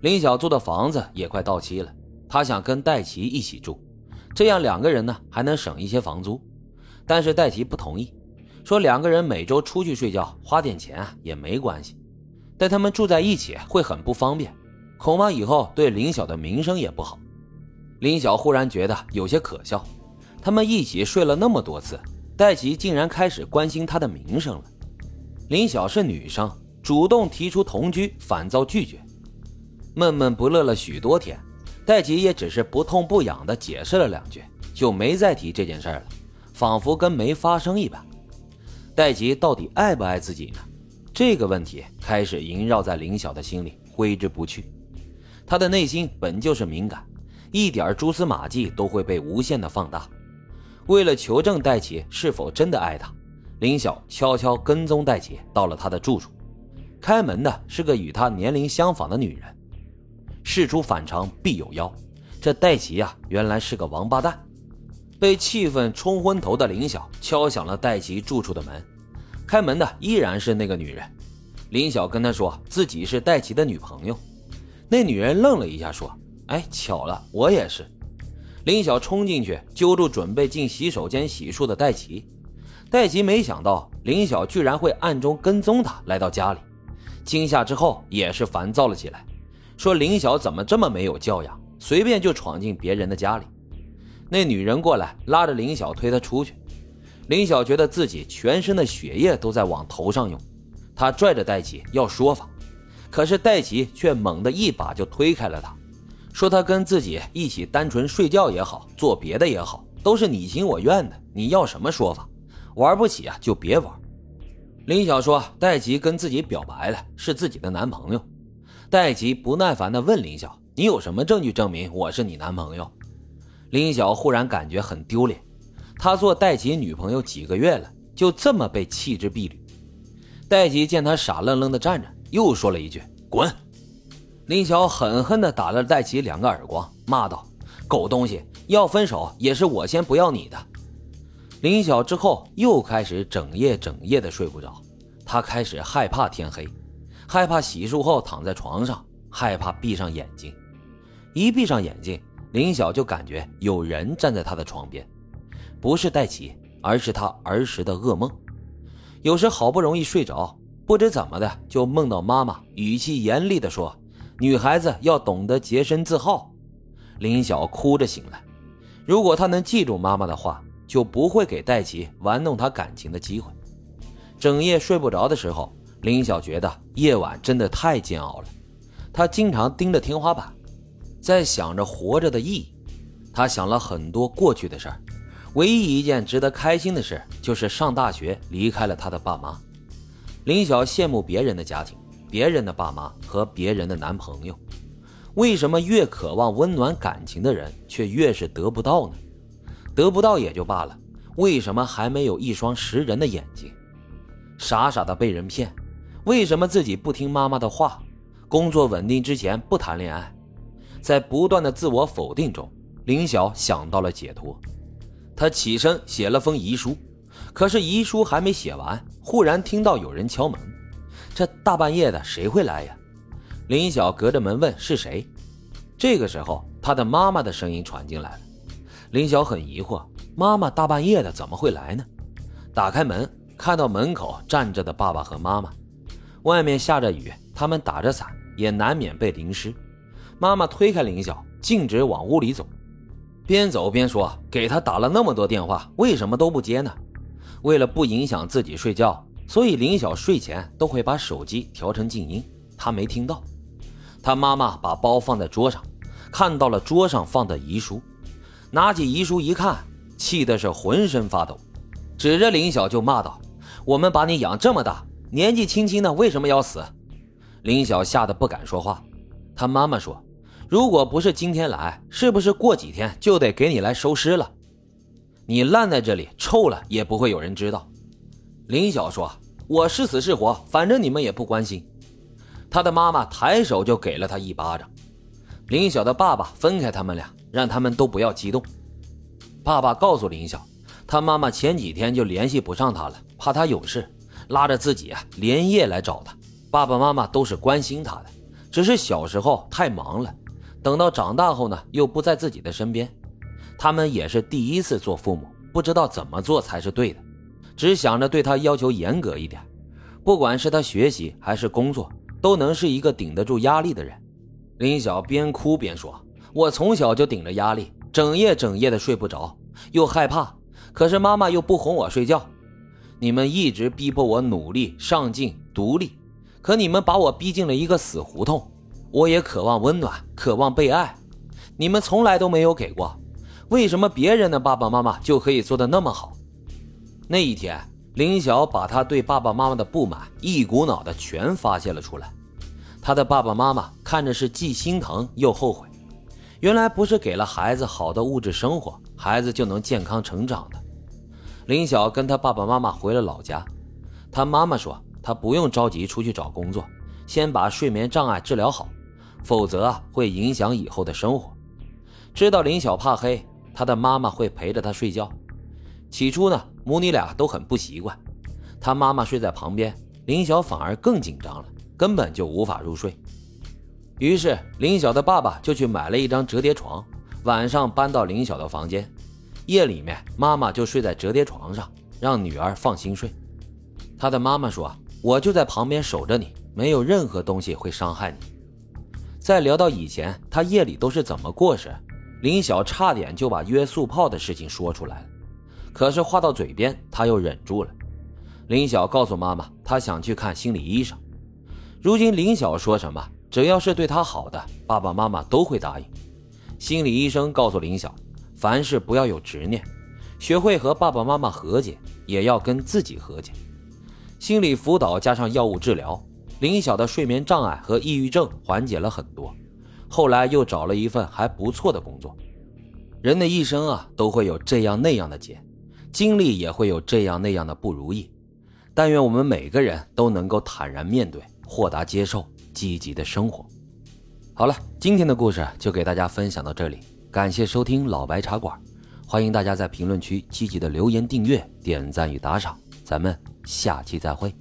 林晓租的房子也快到期了，他想跟戴奇一起住，这样两个人呢还能省一些房租。但是戴奇不同意，说两个人每周出去睡觉花点钱啊也没关系，但他们住在一起会很不方便，恐怕以后对林晓的名声也不好。林晓忽然觉得有些可笑，他们一起睡了那么多次，戴奇竟然开始关心他的名声了。林晓是女生，主动提出同居，反遭拒绝。闷闷不乐了许多天，戴奇也只是不痛不痒地解释了两句，就没再提这件事了，仿佛跟没发生一般。戴奇到底爱不爱自己呢？这个问题开始萦绕在林晓的心里，挥之不去。他的内心本就是敏感。一点蛛丝马迹都会被无限的放大。为了求证戴奇是否真的爱他，林晓悄悄跟踪戴奇到了他的住处。开门的是个与他年龄相仿的女人。事出反常必有妖，这戴奇呀，原来是个王八蛋。被气愤冲昏头的林晓敲响了戴奇住处的门。开门的依然是那个女人。林晓跟他说自己是戴奇的女朋友。那女人愣了一下，说。哎，巧了，我也是。林晓冲进去揪住准备进洗手间洗漱的戴奇，戴奇没想到林晓居然会暗中跟踪他来到家里，惊吓之后也是烦躁了起来，说林晓怎么这么没有教养，随便就闯进别人的家里。那女人过来拉着林晓推他出去，林晓觉得自己全身的血液都在往头上涌，他拽着戴奇要说法，可是戴奇却猛地一把就推开了他。说他跟自己一起单纯睡觉也好，做别的也好，都是你情我愿的。你要什么说法？玩不起啊，就别玩。林晓说戴奇跟自己表白了，是自己的男朋友。戴奇不耐烦地问林晓：“你有什么证据证明我是你男朋友？”林晓忽然感觉很丢脸，他做戴奇女朋友几个月了，就这么被弃之敝履。戴奇见他傻愣愣地站着，又说了一句：“滚。”林晓狠狠地打了戴奇两个耳光，骂道：“狗东西，要分手也是我先不要你的。”林晓之后又开始整夜整夜的睡不着，他开始害怕天黑，害怕洗漱后躺在床上，害怕闭上眼睛。一闭上眼睛，林晓就感觉有人站在他的床边，不是戴奇，而是他儿时的噩梦。有时好不容易睡着，不知怎么的就梦到妈妈语气严厉地说。女孩子要懂得洁身自好。林晓哭着醒来。如果她能记住妈妈的话，就不会给戴奇玩弄她感情的机会。整夜睡不着的时候，林晓觉得夜晚真的太煎熬了。她经常盯着天花板，在想着活着的意义。她想了很多过去的事儿，唯一一件值得开心的事就是上大学离开了她的爸妈。林晓羡慕别人的家庭。别人的爸妈和别人的男朋友，为什么越渴望温暖感情的人，却越是得不到呢？得不到也就罢了，为什么还没有一双识人的眼睛？傻傻的被人骗，为什么自己不听妈妈的话？工作稳定之前不谈恋爱，在不断的自我否定中，林晓想到了解脱。他起身写了封遗书，可是遗书还没写完，忽然听到有人敲门。这大半夜的，谁会来呀？林晓隔着门问是谁。这个时候，他的妈妈的声音传进来了。林晓很疑惑，妈妈大半夜的怎么会来呢？打开门，看到门口站着的爸爸和妈妈。外面下着雨，他们打着伞，也难免被淋湿。妈妈推开林晓，径直往屋里走，边走边说：“给他打了那么多电话，为什么都不接呢？”为了不影响自己睡觉。所以林晓睡前都会把手机调成静音，他没听到。他妈妈把包放在桌上，看到了桌上放的遗书，拿起遗书一看，气的是浑身发抖，指着林晓就骂道：“我们把你养这么大，年纪轻轻的为什么要死？”林晓吓得不敢说话。他妈妈说：“如果不是今天来，是不是过几天就得给你来收尸了？你烂在这里，臭了也不会有人知道。”林晓说：“我是死是活，反正你们也不关心。”他的妈妈抬手就给了他一巴掌。林晓的爸爸分开他们俩，让他们都不要激动。爸爸告诉林晓，他妈妈前几天就联系不上他了，怕他有事，拉着自己啊连夜来找他。爸爸妈妈都是关心他的，只是小时候太忙了，等到长大后呢，又不在自己的身边。他们也是第一次做父母，不知道怎么做才是对的，只想着对他要求严格一点，不管是他学习还是工作，都能是一个顶得住压力的人。林晓边哭边说：“我从小就顶着压力，整夜整夜的睡不着，又害怕，可是妈妈又不哄我睡觉。你们一直逼迫我努力上进、独立，可你们把我逼进了一个死胡同。我也渴望温暖，渴望被爱，你们从来都没有给过。”为什么别人的爸爸妈妈就可以做得那么好？那一天，林晓把他对爸爸妈妈的不满一股脑的全发泄了出来。他的爸爸妈妈看着是既心疼又后悔。原来不是给了孩子好的物质生活，孩子就能健康成长的。林晓跟他爸爸妈妈回了老家。他妈妈说，他不用着急出去找工作，先把睡眠障碍治疗好，否则会影响以后的生活。知道林晓怕黑。他的妈妈会陪着他睡觉。起初呢，母女俩都很不习惯。他妈妈睡在旁边，林晓反而更紧张了，根本就无法入睡。于是林晓的爸爸就去买了一张折叠床，晚上搬到林晓的房间。夜里面，妈妈就睡在折叠床上，让女儿放心睡。他的妈妈说：“我就在旁边守着你，没有任何东西会伤害你。”在聊到以前他夜里都是怎么过时。林晓差点就把约速炮的事情说出来了，可是话到嘴边，他又忍住了。林晓告诉妈妈，他想去看心理医生。如今林晓说什么，只要是对他好的，爸爸妈妈都会答应。心理医生告诉林晓，凡事不要有执念，学会和爸爸妈妈和解，也要跟自己和解。心理辅导加上药物治疗，林晓的睡眠障碍和抑郁症缓解了很多。后来又找了一份还不错的工作。人的一生啊，都会有这样那样的劫，经历也会有这样那样的不如意。但愿我们每个人都能够坦然面对，豁达接受，积极的生活。好了，今天的故事就给大家分享到这里，感谢收听老白茶馆，欢迎大家在评论区积极的留言、订阅、点赞与打赏，咱们下期再会。